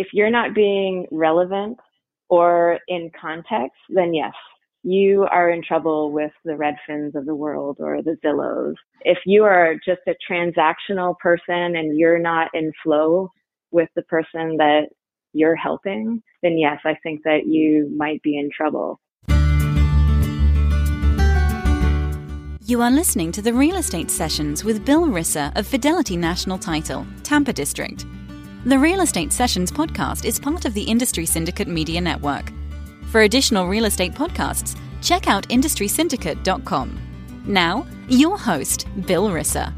if you're not being relevant or in context, then yes, you are in trouble with the Redfins of the world or the Zillows. If you are just a transactional person and you're not in flow with the person that you're helping, then yes, I think that you might be in trouble. You are listening to the Real Estate Sessions with Bill Risser of Fidelity National Title, Tampa District. The Real Estate Sessions podcast is part of the Industry Syndicate Media Network. For additional real estate podcasts, check out industrysyndicate.com. Now, your host, Bill Risser.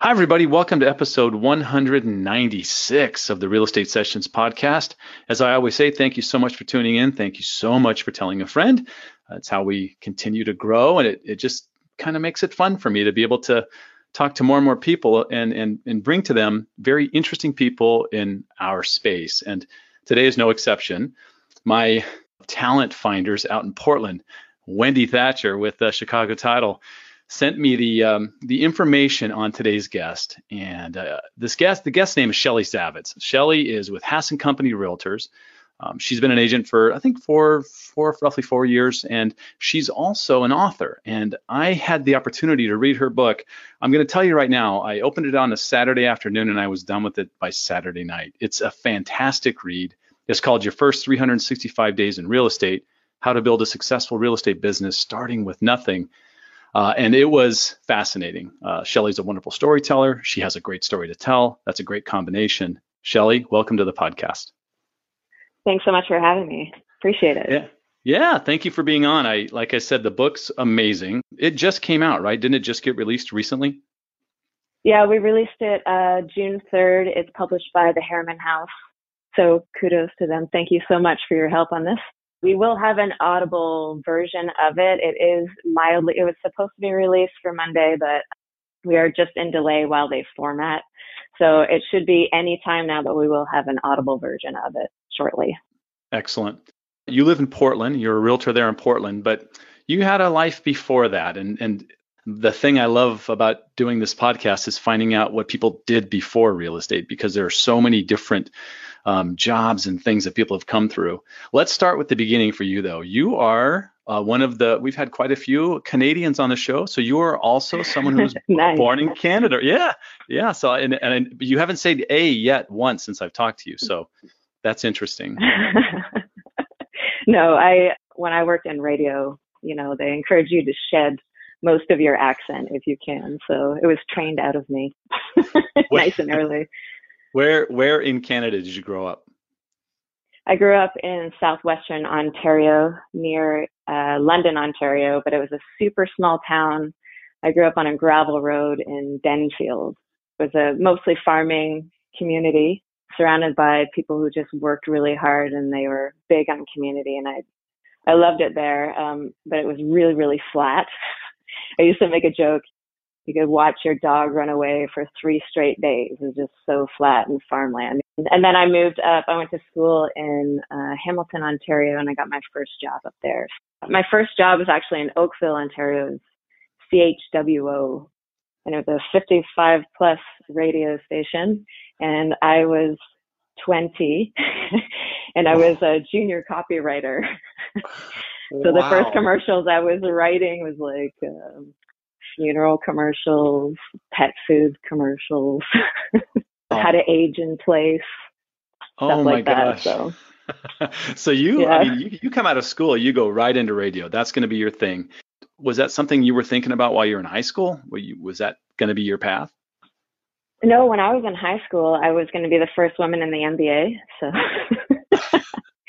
Hi, everybody. Welcome to episode 196 of the Real Estate Sessions podcast. As I always say, thank you so much for tuning in. Thank you so much for telling a friend. That's how we continue to grow, and it, it just kind of makes it fun for me to be able to talk to more and more people and, and, and bring to them very interesting people in our space. And today is no exception. My talent finders out in Portland, Wendy Thatcher with uh, Chicago Title, sent me the um, the information on today's guest. And uh, this guest, the guest name is Shelley Zavitz. Shelley is with Hasson Company Realtors. Um, she's been an agent for I think four, four, roughly four years, and she's also an author. And I had the opportunity to read her book. I'm going to tell you right now. I opened it on a Saturday afternoon, and I was done with it by Saturday night. It's a fantastic read. It's called Your First 365 Days in Real Estate: How to Build a Successful Real Estate Business Starting with Nothing. Uh, and it was fascinating. Uh, Shelley's a wonderful storyteller. She has a great story to tell. That's a great combination. Shelley, welcome to the podcast. Thanks so much for having me. Appreciate it. Yeah. Yeah, thank you for being on. I like I said, the book's amazing. It just came out, right? Didn't it just get released recently? Yeah, we released it uh, June 3rd. It's published by the Harriman House. So kudos to them. Thank you so much for your help on this. We will have an audible version of it. It is mildly, it was supposed to be released for Monday, but we are just in delay while they format. So it should be any time now, but we will have an audible version of it shortly. Excellent. You live in Portland. You're a realtor there in Portland, but you had a life before that. And, and the thing I love about doing this podcast is finding out what people did before real estate because there are so many different um, jobs and things that people have come through. Let's start with the beginning for you, though. You are uh, one of the, we've had quite a few Canadians on the show. So you are also someone who's nice. born in Canada. Yeah. Yeah. So, and, and you haven't said A yet once since I've talked to you. So that's interesting. no, I, when I worked in radio, you know, they encourage you to shed most of your accent if you can. So it was trained out of me nice and early. Where where in Canada did you grow up? I grew up in southwestern Ontario, near uh, London, Ontario, but it was a super small town. I grew up on a gravel road in Denfield. It was a mostly farming community, surrounded by people who just worked really hard, and they were big on community. And I, I loved it there, um, but it was really, really flat. I used to make a joke you could watch your dog run away for three straight days. It was just so flat and farmland. And then I moved up. I went to school in uh, Hamilton, Ontario, and I got my first job up there. My first job was actually in Oakville, Ontario, CHWO, and it was a 55 plus radio station. And I was 20, and I was a junior copywriter. so wow. the first commercials I was writing was like um, funeral commercials, pet food commercials, oh. how to age in place, oh stuff my like gosh. that. So. so you, yeah. I mean, you, you come out of school, you go right into radio. That's going to be your thing. Was that something you were thinking about while you were in high school? You, was that going to be your path? No, when I was in high school, I was going to be the first woman in the NBA. So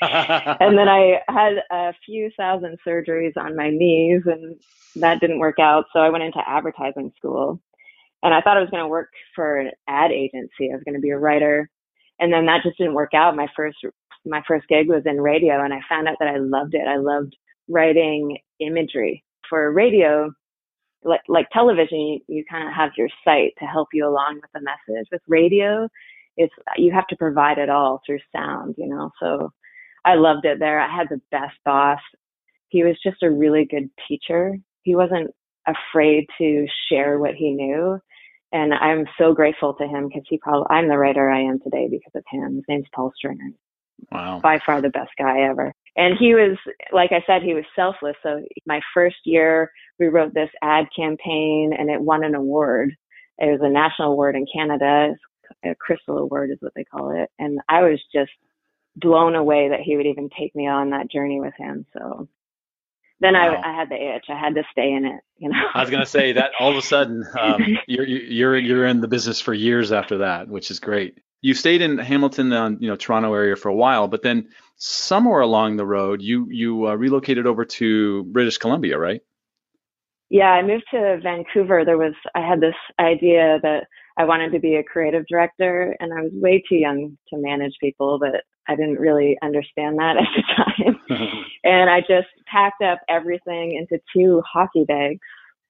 and then I had a few thousand surgeries on my knees, and that didn't work out. So I went into advertising school, and I thought I was going to work for an ad agency. I was going to be a writer, and then that just didn't work out. My first my first gig was in radio, and I found out that I loved it. I loved writing imagery for radio. Like like television, you, you kind of have your site to help you along with the message. With radio, it's you have to provide it all through sound, you know. So I loved it there. I had the best boss. He was just a really good teacher. He wasn't afraid to share what he knew. And I'm so grateful to him because he probably, I'm the writer I am today because of him. His name's Paul Stringer. Wow. By far the best guy ever. And he was, like I said, he was selfless. So my first year, we wrote this ad campaign and it won an award. It was a national award in Canada. A crystal award is what they call it. And I was just blown away that he would even take me on that journey with him. So then wow. I, I had the itch. I had to stay in it. You know. I was gonna say that all of a sudden um, you're you're you're in the business for years after that, which is great. You stayed in Hamilton, on you know Toronto area for a while, but then somewhere along the road you you uh, relocated over to British Columbia, right? Yeah, I moved to Vancouver. There was I had this idea that I wanted to be a creative director, and I was way too young to manage people, but I didn't really understand that at the time. and I just packed up everything into two hockey bags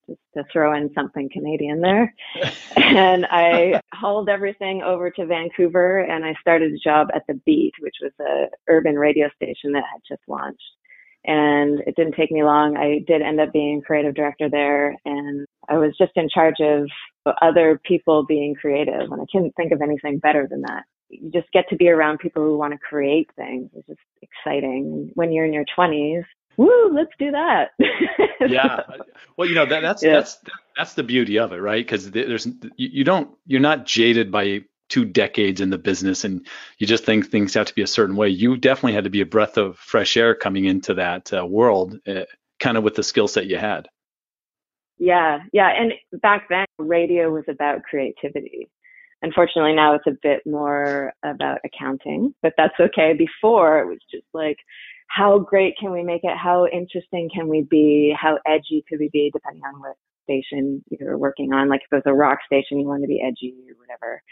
just to throw in something Canadian there. and I hauled everything over to Vancouver and I started a job at The Beat, which was a urban radio station that had just launched. And it didn't take me long. I did end up being creative director there and I was just in charge of other people being creative and I couldn't think of anything better than that. You just get to be around people who want to create things. It's just exciting. When you're in your 20s, woo, let's do that. yeah. Well, you know, that, that's, yeah. that's, that's the beauty of it, right? Because there's, you, you don't, you're not jaded by two decades in the business and you just think things have to be a certain way. You definitely had to be a breath of fresh air coming into that uh, world, uh, kind of with the skill set you had. Yeah. Yeah. And back then, radio was about creativity. Unfortunately, now it's a bit more about accounting, but that's okay. Before it was just like, how great can we make it? How interesting can we be? How edgy could we be, depending on what station you're working on? Like if it was a rock station, you want to be edgy or whatever.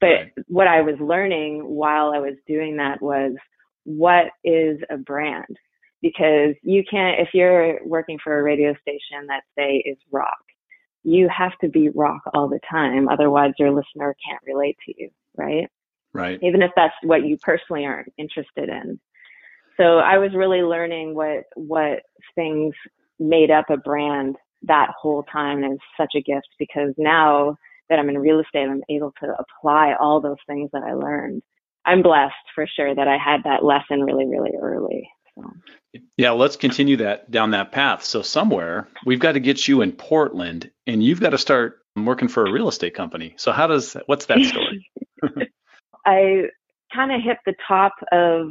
But right. what I was learning while I was doing that was what is a brand? Because you can't, if you're working for a radio station that say is rock, you have to be rock all the time. Otherwise your listener can't relate to you, right? Right. Even if that's what you personally aren't interested in. So I was really learning what what things made up a brand that whole time is such a gift because now that I'm in real estate, I'm able to apply all those things that I learned. I'm blessed for sure that I had that lesson really, really early. So. Yeah, let's continue that down that path. So somewhere we've got to get you in Portland, and you've got to start working for a real estate company. So how does what's that story? I kind of hit the top of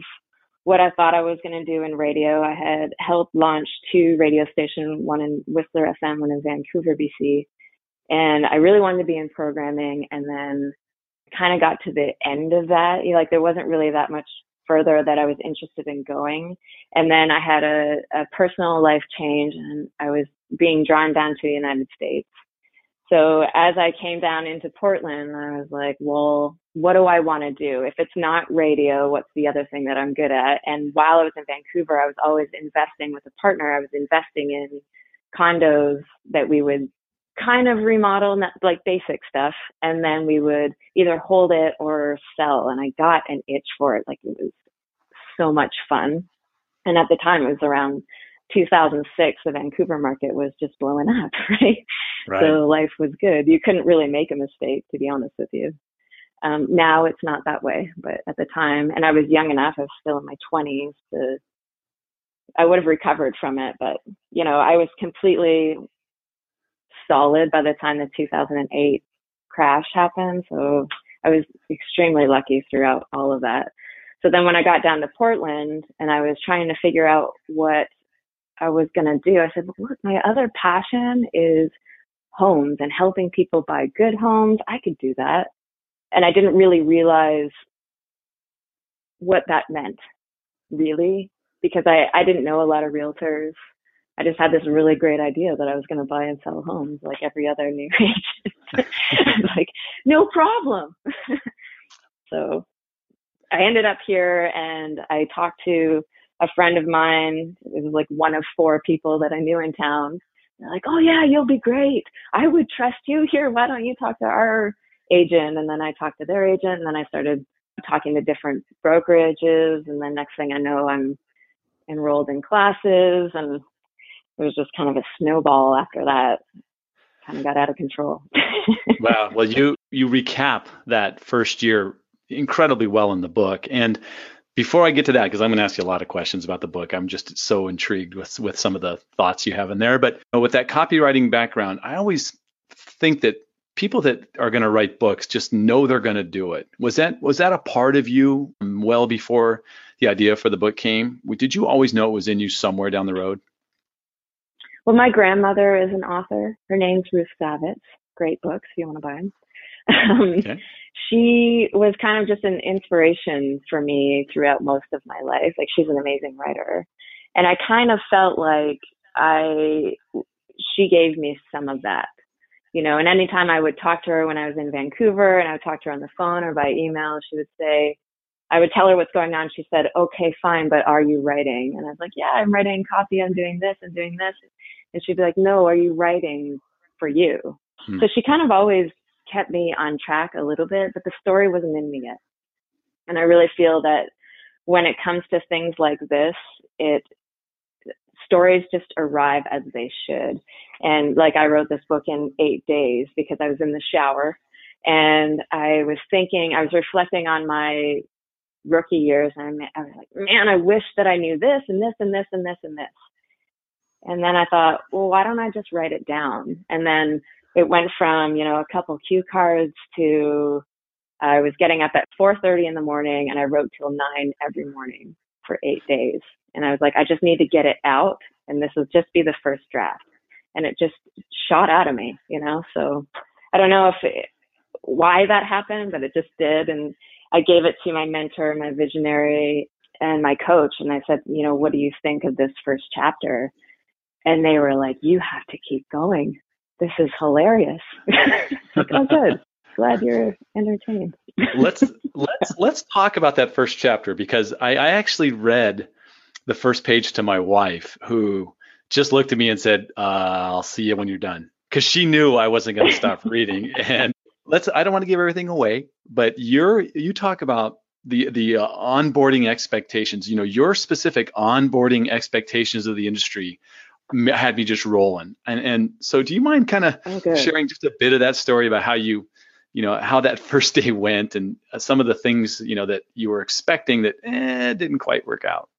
what I thought I was going to do in radio. I had helped launch two radio stations, one in Whistler FM, one in Vancouver, BC. And I really wanted to be in programming and then kind of got to the end of that. You know, like there wasn't really that much further that I was interested in going. And then I had a, a personal life change and I was being drawn down to the United States. So as I came down into Portland, I was like, well, what do I want to do? If it's not radio, what's the other thing that I'm good at? And while I was in Vancouver, I was always investing with a partner. I was investing in condos that we would kind of remodel, like basic stuff, and then we would either hold it or sell. And I got an itch for it. Like it was so much fun. And at the time, it was around 2006. The Vancouver market was just blowing up, right? right? So life was good. You couldn't really make a mistake, to be honest with you. Um, now it's not that way, but at the time, and I was young enough, I was still in my 20s to, I would have recovered from it, but you know, I was completely solid by the time the 2008 crash happened. So I was extremely lucky throughout all of that. So then when I got down to Portland and I was trying to figure out what I was going to do, I said, look, my other passion is homes and helping people buy good homes. I could do that. And I didn't really realize what that meant really because I, I didn't know a lot of realtors. I just had this really great idea that I was going to buy and sell homes like every other new agent. like, no problem. so I ended up here and I talked to a friend of mine. It was like one of four people that I knew in town. They're like, oh yeah, you'll be great. I would trust you here. Why don't you talk to our agent? And then I talked to their agent and then I started talking to different brokerages. And then next thing I know, I'm enrolled in classes and it was just kind of a snowball after that. kind of got out of control. wow. Well, you you recap that first year incredibly well in the book, and before I get to that, because I'm going to ask you a lot of questions about the book, I'm just so intrigued with with some of the thoughts you have in there. But with that copywriting background, I always think that people that are going to write books just know they're going to do it. Was that was that a part of you um, well before the idea for the book came? Did you always know it was in you somewhere down the road? Well, my grandmother is an author. Her name's Ruth Zavitz. Great books if you want to buy them. Um, okay. She was kind of just an inspiration for me throughout most of my life. Like she's an amazing writer, and I kind of felt like I she gave me some of that you know, and anytime I would talk to her when I was in Vancouver and I would talk to her on the phone or by email, she would say, I would tell her what's going on. She said, okay, fine, but are you writing? And I was like, yeah, I'm writing copy. I'm doing this and doing this. And she'd be like, no, are you writing for you? Hmm. So she kind of always kept me on track a little bit, but the story wasn't in me yet. And I really feel that when it comes to things like this, it stories just arrive as they should. And like I wrote this book in eight days because I was in the shower and I was thinking, I was reflecting on my rookie years and I was like, man, I wish that I knew this and this and this and this and this. And then I thought, well, why don't I just write it down? And then it went from, you know, a couple cue cards to I was getting up at 4:30 in the morning and I wrote till 9 every morning for 8 days. And I was like, I just need to get it out. And this will just be the first draft. And it just shot out of me, you know? So I don't know if it, why that happened, but it just did. And I gave it to my mentor, my visionary, and my coach. And I said, you know, what do you think of this first chapter? And they were like, you have to keep going. This is hilarious. like, oh, good. Glad you're entertained. let's let's let's talk about that first chapter because I, I actually read the first page to my wife, who just looked at me and said, uh, "I'll see you when you're done," because she knew I wasn't going to stop reading. And let's I don't want to give everything away, but you're you talk about the the uh, onboarding expectations. You know, your specific onboarding expectations of the industry had me just rolling. And and so, do you mind kind of sharing just a bit of that story about how you you know how that first day went and uh, some of the things you know that you were expecting that eh, didn't quite work out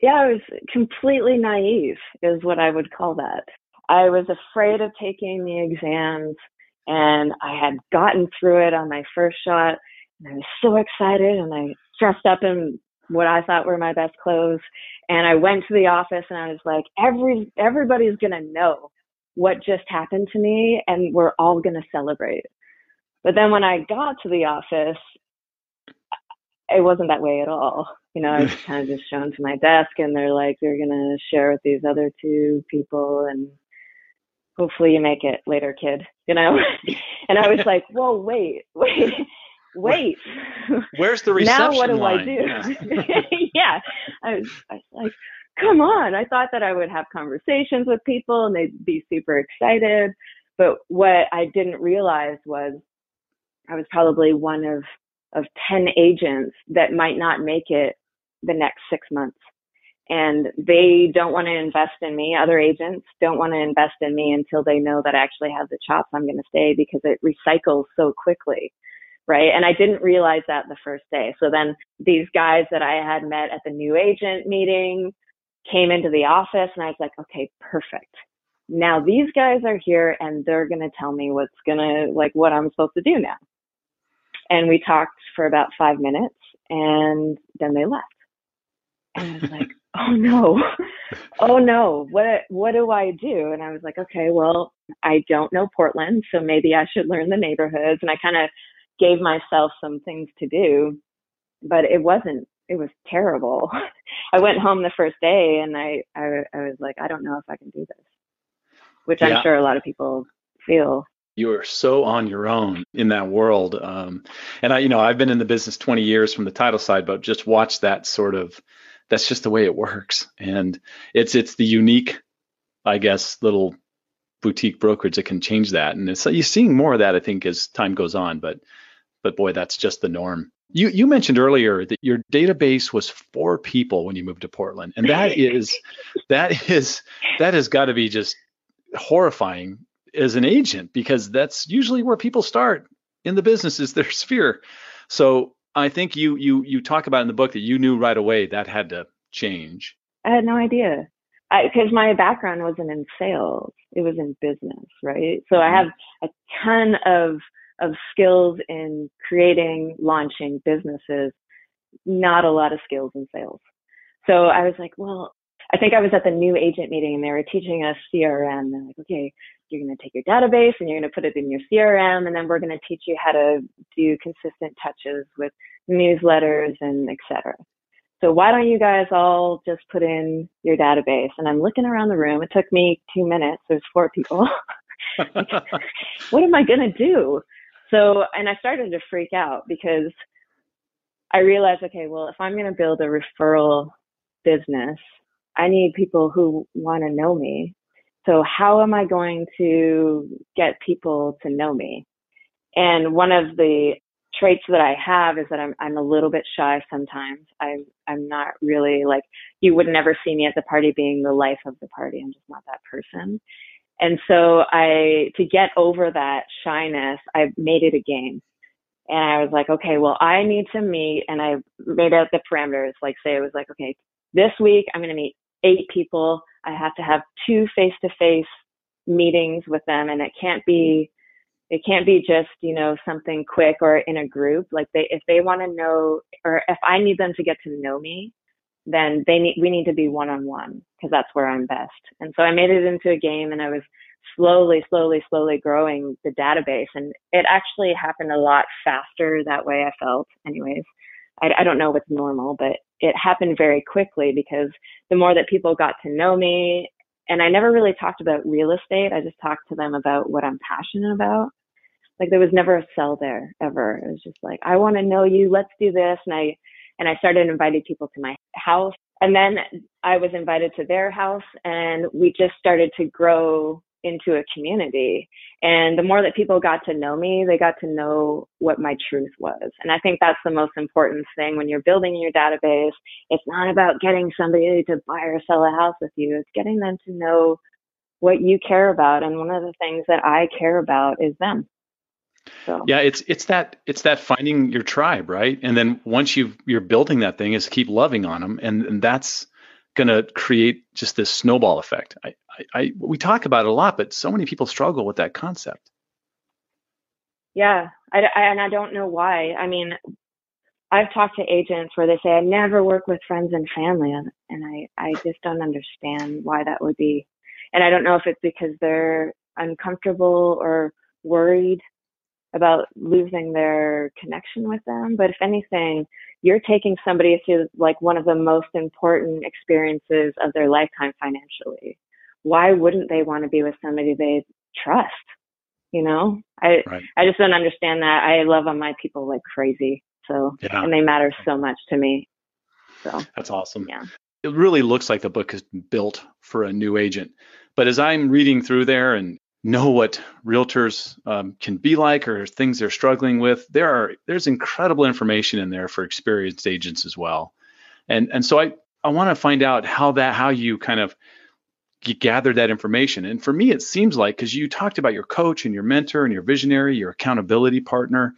yeah, I was completely naive, is what I would call that. I was afraid of taking the exams, and I had gotten through it on my first shot, and I was so excited, and I dressed up in what I thought were my best clothes, and I went to the office, and I was like, every everybody's gonna know what just happened to me, and we're all gonna celebrate. But then when I got to the office, it wasn't that way at all. You know, I was kind of just shown to my desk and they're like, you're to share with these other two people and hopefully you make it later, kid, you know? and I was like, whoa, wait, wait, wait. Where's the reception Now what do line? I do? Yeah. yeah. I was, I was like, come on. I thought that I would have conversations with people and they'd be super excited. But what I didn't realize was I was probably one of of 10 agents that might not make it the next six months. And they don't want to invest in me. Other agents don't want to invest in me until they know that I actually have the chops. I'm going to stay because it recycles so quickly. Right. And I didn't realize that the first day. So then these guys that I had met at the new agent meeting came into the office and I was like, okay, perfect. Now these guys are here and they're going to tell me what's going to, like, what I'm supposed to do now. And we talked for about five minutes and then they left. And I was like, oh no, oh no, what, what do I do? And I was like, okay, well, I don't know Portland, so maybe I should learn the neighborhoods. And I kind of gave myself some things to do, but it wasn't, it was terrible. I went home the first day and I, I, I was like, I don't know if I can do this, which yeah. I'm sure a lot of people feel you are so on your own in that world. Um, and I, you know, I've been in the business 20 years from the title side, but just watch that sort of, that's just the way it works. And it's, it's the unique, I guess, little boutique brokerage that can change that. And it's, you're seeing more of that, I think, as time goes on, but, but boy, that's just the norm. You, you mentioned earlier that your database was four people when you moved to Portland. And that is, that is, that has got to be just horrifying as an agent because that's usually where people start in the business is their sphere. So I think you you you talk about in the book that you knew right away that had to change. I had no idea because my background wasn't in sales; it was in business, right? So mm-hmm. I have a ton of of skills in creating, launching businesses, not a lot of skills in sales. So I was like, well, I think I was at the new agent meeting and they were teaching us CRM. They're like, okay, you're going to take your database and you're going to put it in your CRM, and then we're going to teach you how to do consistent touches with newsletters and etc. So why don't you guys all just put in your database? And I'm looking around the room. It took me two minutes. There's four people. what am I going to do? So, and I started to freak out because I realized, okay, well, if I'm going to build a referral business, I need people who want to know me. So how am I going to get people to know me? And one of the traits that I have is that I'm I'm a little bit shy sometimes. I'm I'm not really like you would never see me at the party being the life of the party. I'm just not that person. And so I to get over that shyness, I made it a game. And I was like, okay, well, I need to meet and I made out the parameters. Like say it was like, okay, this week I'm going to meet eight people. I have to have two face to face meetings with them and it can't be it can't be just you know something quick or in a group like they if they want to know or if i need them to get to know me then they need we need to be one on one because that's where i'm best and so i made it into a game and i was slowly slowly slowly growing the database and it actually happened a lot faster that way i felt anyways I, I don't know what's normal but it happened very quickly because the more that people got to know me and I never really talked about real estate. I just talked to them about what I'm passionate about. Like there was never a sell there ever. It was just like, I want to know you. Let's do this. And I, and I started inviting people to my house. And then I was invited to their house and we just started to grow into a community. And the more that people got to know me, they got to know what my truth was. And I think that's the most important thing when you're building your database. It's not about getting somebody to buy or sell a house with you. It's getting them to know what you care about. And one of the things that I care about is them. So. Yeah, it's it's that it's that finding your tribe, right? And then once you you're building that thing, is keep loving on them, and, and that's going to create just this snowball effect. I, I, I, we talk about it a lot, but so many people struggle with that concept. Yeah, I, I, and I don't know why. I mean, I've talked to agents where they say I never work with friends and family, and, and I, I just don't understand why that would be. And I don't know if it's because they're uncomfortable or worried about losing their connection with them. But if anything, you're taking somebody through like one of the most important experiences of their lifetime financially. Why wouldn't they want to be with somebody they trust? You know, I right. I just don't understand that. I love on my people like crazy. So yeah. and they matter so much to me. So that's awesome. Yeah. It really looks like the book is built for a new agent. But as I'm reading through there and know what realtors um, can be like or things they're struggling with. There are there's incredible information in there for experienced agents as well, and and so I I want to find out how that how you kind of gather that information. And for me, it seems like because you talked about your coach and your mentor and your visionary, your accountability partner.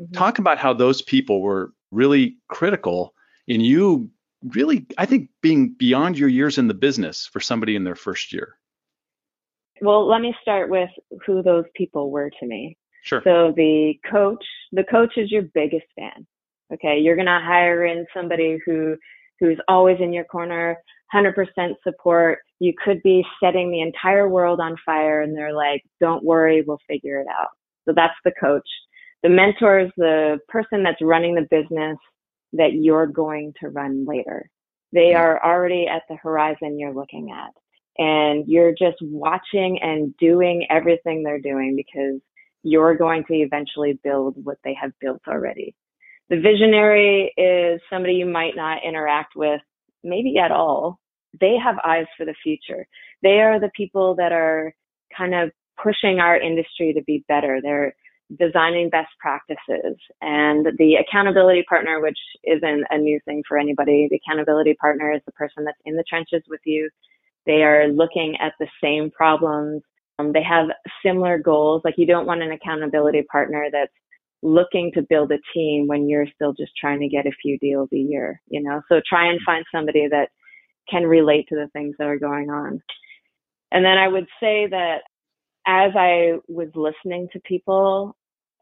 Mm-hmm. Talk about how those people were really critical in you really, I think, being beyond your years in the business for somebody in their first year. Well, let me start with who those people were to me. Sure. So the coach, the coach is your biggest fan. Okay. You're going to hire in somebody who, who's always in your corner, 100% support. You could be setting the entire world on fire and they're like, don't worry, we'll figure it out. So that's the coach. The mentor is the person that's running the business that you're going to run later. They are already at the horizon you're looking at and you're just watching and doing everything they're doing because you're going to eventually build what they have built already. The visionary is somebody you might not interact with maybe at all. They have eyes for the future. They are the people that are kind of pushing our industry to be better. They're designing best practices and the accountability partner, which isn't a new thing for anybody. The accountability partner is the person that's in the trenches with you they are looking at the same problems Um, they have similar goals. Like you don't want an accountability partner that's looking to build a team when you're still just trying to get a few deals a year, you know? So try and find somebody that can relate to the things that are going on. And then I would say that as I was listening to people,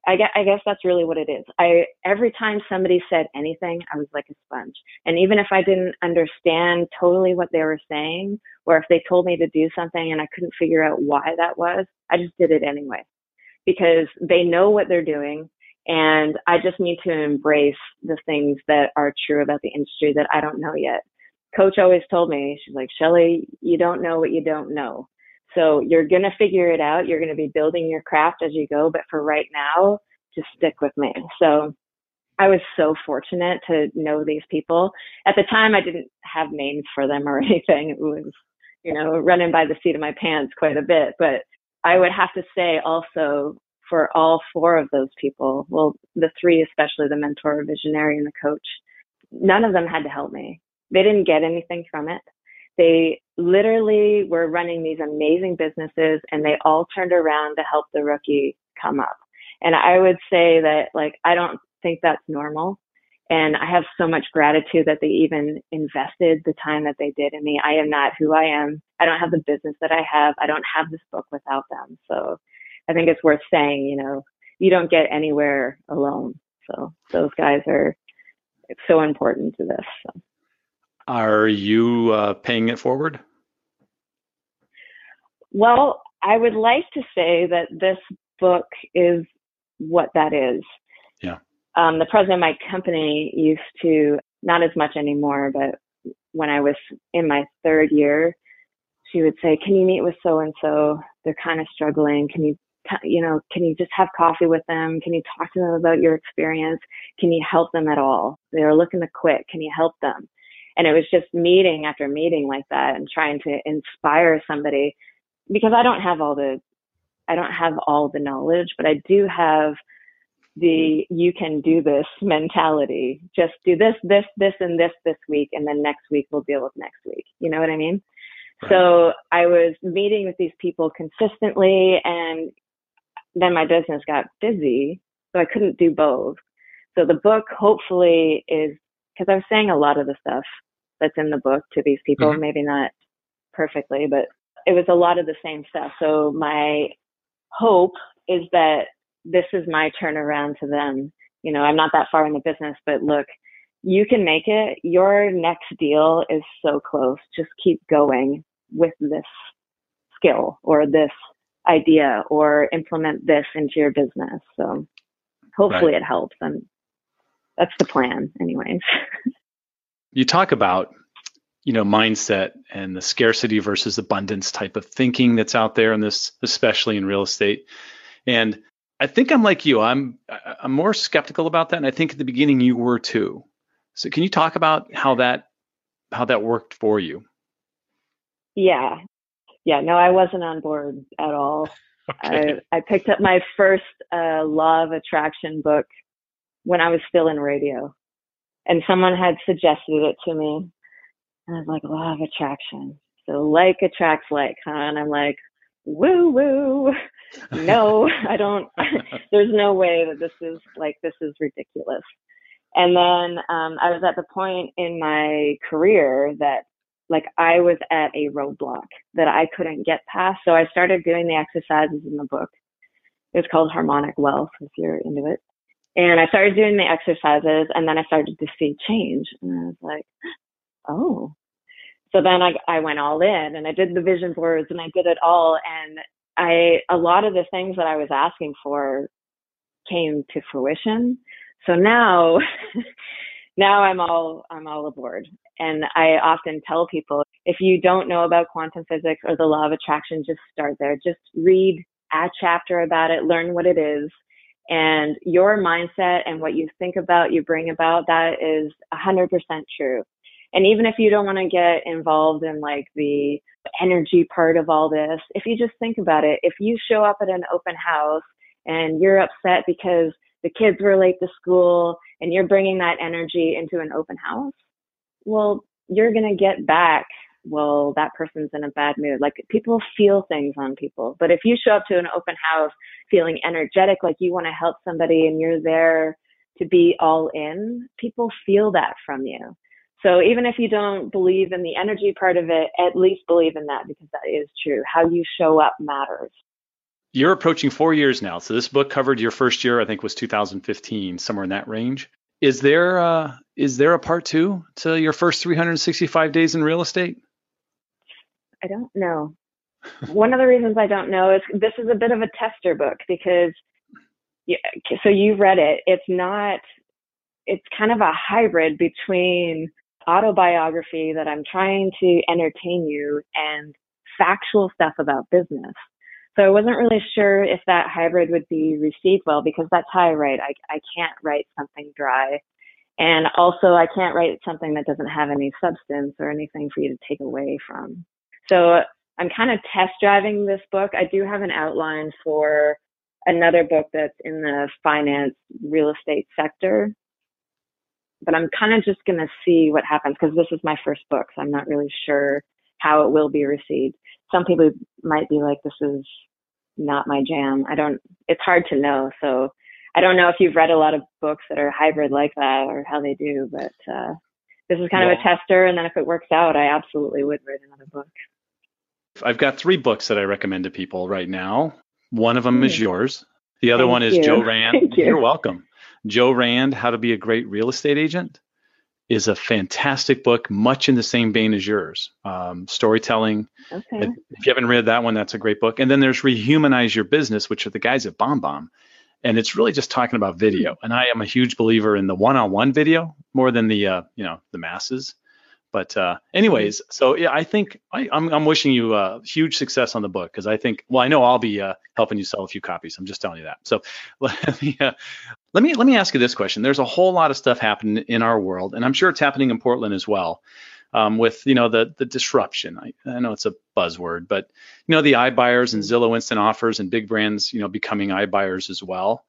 I guess, I guess that's really what it is. I every time somebody said anything, I was like a sponge. And even if I didn't understand totally what they were saying, or if they told me to do something and I couldn't figure out why that was, I just did it anyway. Because they know what they're doing, and I just need to embrace the things that are true about the industry that I don't know yet. Coach always told me, she's like, Shelley, you don't know what you don't know. So you're going to figure it out. You're going to be building your craft as you go. But for right now, just stick with me. So I was so fortunate to know these people. At the time, I didn't have names for them or anything. It was, you know, running by the seat of my pants quite a bit. But I would have to say also for all four of those people, well, the three, especially the mentor, visionary, and the coach, none of them had to help me. They didn't get anything from it. They literally were running these amazing businesses and they all turned around to help the rookie come up. And I would say that like, I don't think that's normal. And I have so much gratitude that they even invested the time that they did in me. I am not who I am. I don't have the business that I have. I don't have this book without them. So I think it's worth saying, you know, you don't get anywhere alone. So those guys are so important to this. So. Are you uh, paying it forward? Well, I would like to say that this book is what that is. Yeah. Um, the president of my company used to, not as much anymore, but when I was in my third year, she would say, Can you meet with so and so? They're kind of struggling. Can you, you know, can you just have coffee with them? Can you talk to them about your experience? Can you help them at all? They're looking to quit. Can you help them? And it was just meeting after meeting like that and trying to inspire somebody because I don't have all the I don't have all the knowledge, but I do have the you can do this mentality. Just do this, this, this, and this this week, and then next week we'll deal with next week. You know what I mean? Right. So I was meeting with these people consistently, and then my business got busy, so I couldn't do both. So the book hopefully is because I was saying a lot of the stuff that's in the book to these people, mm-hmm. maybe not perfectly, but it was a lot of the same stuff. So my hope is that this is my turnaround to them. You know, I'm not that far in the business, but look, you can make it. Your next deal is so close. Just keep going with this skill or this idea or implement this into your business. So hopefully right. it helps. And that's the plan anyways. you talk about you know mindset and the scarcity versus abundance type of thinking that's out there in this especially in real estate. And i think i'm like you. I'm i'm more skeptical about that and i think at the beginning you were too. So can you talk about how that how that worked for you? Yeah. Yeah no i wasn't on board at all. Okay. I, I picked up my first uh, law of attraction book when i was still in radio and someone had suggested it to me and I was like, law of attraction. So like attracts like, huh? And I'm like, woo woo. No, I don't. there's no way that this is like, this is ridiculous. And then um, I was at the point in my career that like I was at a roadblock that I couldn't get past. So I started doing the exercises in the book. It's called Harmonic Wealth if you're into it. And I started doing the exercises and then I started to see change. And I was like, oh, so then I, I went all in and I did the vision boards and I did it all. And I, a lot of the things that I was asking for came to fruition. So now, now I'm all, I'm all aboard. And I often tell people, if you don't know about quantum physics or the law of attraction, just start there. Just read a chapter about it, learn what it is. And your mindset and what you think about, you bring about, that is 100% true. And even if you don't want to get involved in like the energy part of all this, if you just think about it, if you show up at an open house and you're upset because the kids were late to school and you're bringing that energy into an open house, well, you're going to get back well, that person's in a bad mood. Like people feel things on people. But if you show up to an open house feeling energetic, like you want to help somebody and you're there to be all in, people feel that from you. So even if you don't believe in the energy part of it, at least believe in that because that is true. How you show up matters. You're approaching four years now. So this book covered your first year, I think was 2015, somewhere in that range. Is there uh, is there a part two to your first 365 days in real estate? I don't know. One of the reasons I don't know is this is a bit of a tester book because yeah, so you've read it. It's not. It's kind of a hybrid between autobiography that I'm trying to entertain you and factual stuff about business. So I wasn't really sure if that hybrid would be received well because that's how I write. I, I can't write something dry. And also I can't write something that doesn't have any substance or anything for you to take away from. So I'm kind of test driving this book. I do have an outline for another book that's in the finance real estate sector. But I'm kind of just going to see what happens because this is my first book. So I'm not really sure how it will be received. Some people might be like, this is not my jam. I don't, it's hard to know. So I don't know if you've read a lot of books that are hybrid like that or how they do, but uh, this is kind yeah. of a tester. And then if it works out, I absolutely would write another book. I've got three books that I recommend to people right now. One of them is hmm. yours. The other Thank one is you. Joe Rand. Thank you. You're welcome. Joe Rand, How to Be a Great Real Estate Agent is a fantastic book, much in the same vein as yours. Um, storytelling. Okay. If, you haven't read that one, that's a great book. And then there's Rehumanize Your Business, which are the guys at BombBomb. And it's really just talking about video. And I am a huge believer in the one-on-one video more than the uh, you know the masses. But uh, anyways, so yeah, I think I, am I'm, I'm wishing you uh, huge success on the book because I think well I know I'll be uh, helping you sell a few copies. I'm just telling you that. So let me uh, let me let me ask you this question. There's a whole lot of stuff happening in our world, and I'm sure it's happening in Portland as well. Um, with you know the the disruption. I, I, know it's a buzzword, but you know the iBuyers and Zillow Instant Offers and big brands you know becoming iBuyers as well.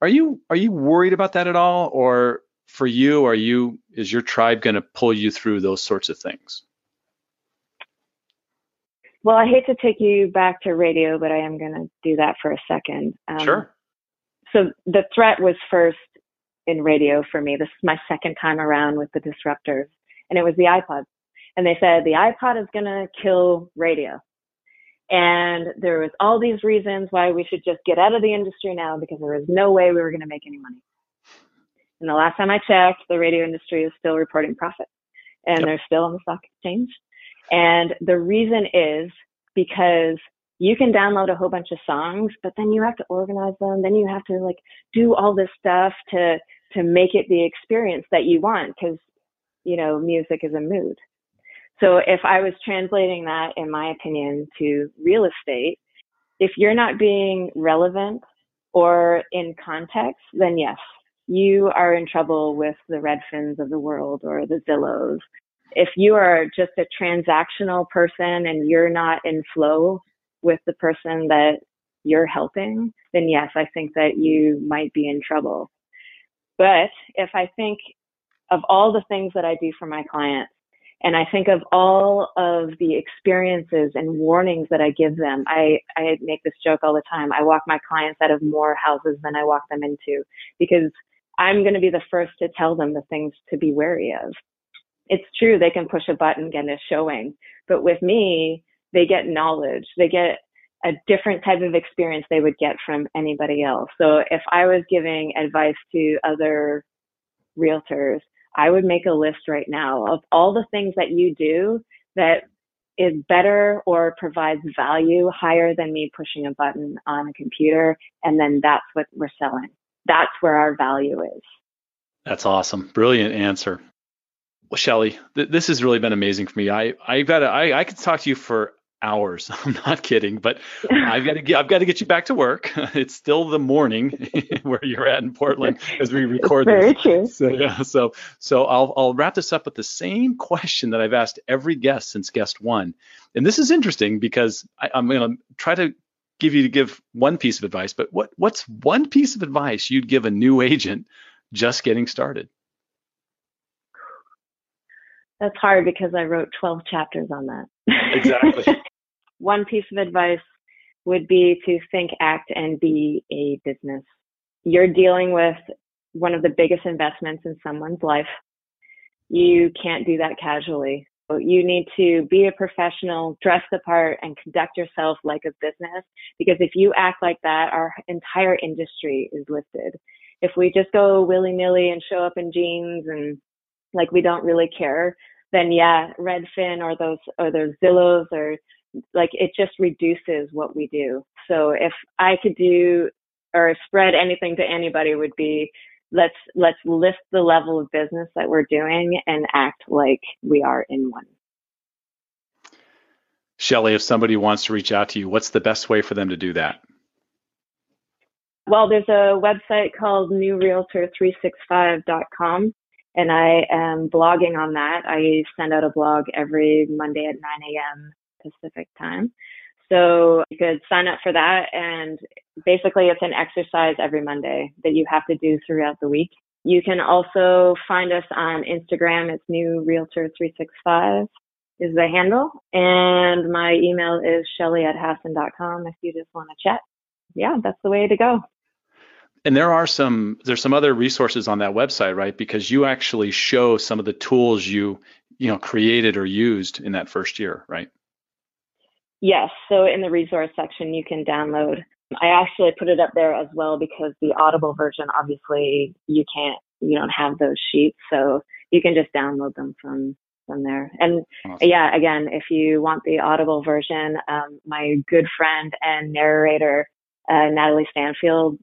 Are you are you worried about that at all, or for you, are you is your tribe going to pull you through those sorts of things? Well, I hate to take you back to radio, but I am going to do that for a second. Um, sure. So the threat was first in radio for me. This is my second time around with the disruptors, and it was the iPod. And they said the iPod is going to kill radio. And there was all these reasons why we should just get out of the industry now because there was no way we were going to make any money. And the last time I checked, the radio industry is still reporting profit and yep. they're still on the stock exchange. And the reason is because you can download a whole bunch of songs, but then you have to organize them. Then you have to like do all this stuff to, to make it the experience that you want because, you know, music is a mood. So if I was translating that, in my opinion, to real estate, if you're not being relevant or in context, then yes, you are in trouble with the Redfins of the world or the Zillows. If you are just a transactional person and you're not in flow with the person that you're helping, then yes, I think that you might be in trouble. But if I think of all the things that I do for my clients, and I think of all of the experiences and warnings that I give them. I, I make this joke all the time. I walk my clients out of more houses than I walk them into because I'm going to be the first to tell them the things to be wary of. It's true, they can push a button, and get a showing, but with me, they get knowledge. They get a different type of experience they would get from anybody else. So if I was giving advice to other realtors, I would make a list right now of all the things that you do that is better or provides value higher than me pushing a button on a computer. And then that's what we're selling that's where our value is. That's awesome. Brilliant answer. Well, Shelley, th- this has really been amazing for me. I I've got I I could talk to you for hours. I'm not kidding, but I've got to get I've got to get you back to work. It's still the morning where you're at in Portland as we record this. Very this. true. So yeah, so so I'll I'll wrap this up with the same question that I've asked every guest since guest one, and this is interesting because I, I'm going to try to give you to give one piece of advice, but what what's one piece of advice you'd give a new agent just getting started? That's hard because I wrote 12 chapters on that. Exactly. One piece of advice would be to think, act, and be a business. You're dealing with one of the biggest investments in someone's life. You can't do that casually. You need to be a professional, dress the part, and conduct yourself like a business. Because if you act like that, our entire industry is lifted. If we just go willy nilly and show up in jeans and like we don't really care, then yeah, Redfin or those or those Zillows or like it just reduces what we do. So if I could do or spread anything to anybody would be let's let's lift the level of business that we're doing and act like we are in one. Shelley, if somebody wants to reach out to you, what's the best way for them to do that? Well, there's a website called newrealtor365.com and I am blogging on that. I send out a blog every Monday at 9 a.m. Pacific time. So you could sign up for that. And basically, it's an exercise every Monday that you have to do throughout the week. You can also find us on Instagram. It's New Realtor 365 is the handle. And my email is shelley at hasson.com if you just want to chat. Yeah, that's the way to go. And there are some there's some other resources on that website, right? Because you actually show some of the tools you you know created or used in that first year, right? Yes. So in the resource section, you can download. I actually put it up there as well because the Audible version, obviously, you can't, you don't have those sheets. So you can just download them from from there. And awesome. yeah, again, if you want the Audible version, um, my good friend and narrator, uh, Natalie Stanfield,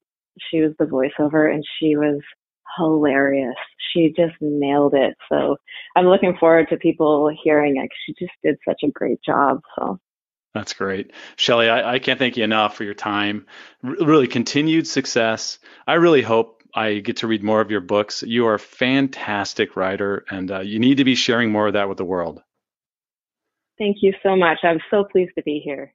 she was the voiceover and she was hilarious. She just nailed it. So I'm looking forward to people hearing it. She just did such a great job. So that's great. Shelley, I, I, can't thank you enough for your time. R- really continued success. I really hope I get to read more of your books. You are a fantastic writer, and uh, you need to be sharing more of that with the world. Thank you so much. I'm so pleased to be here.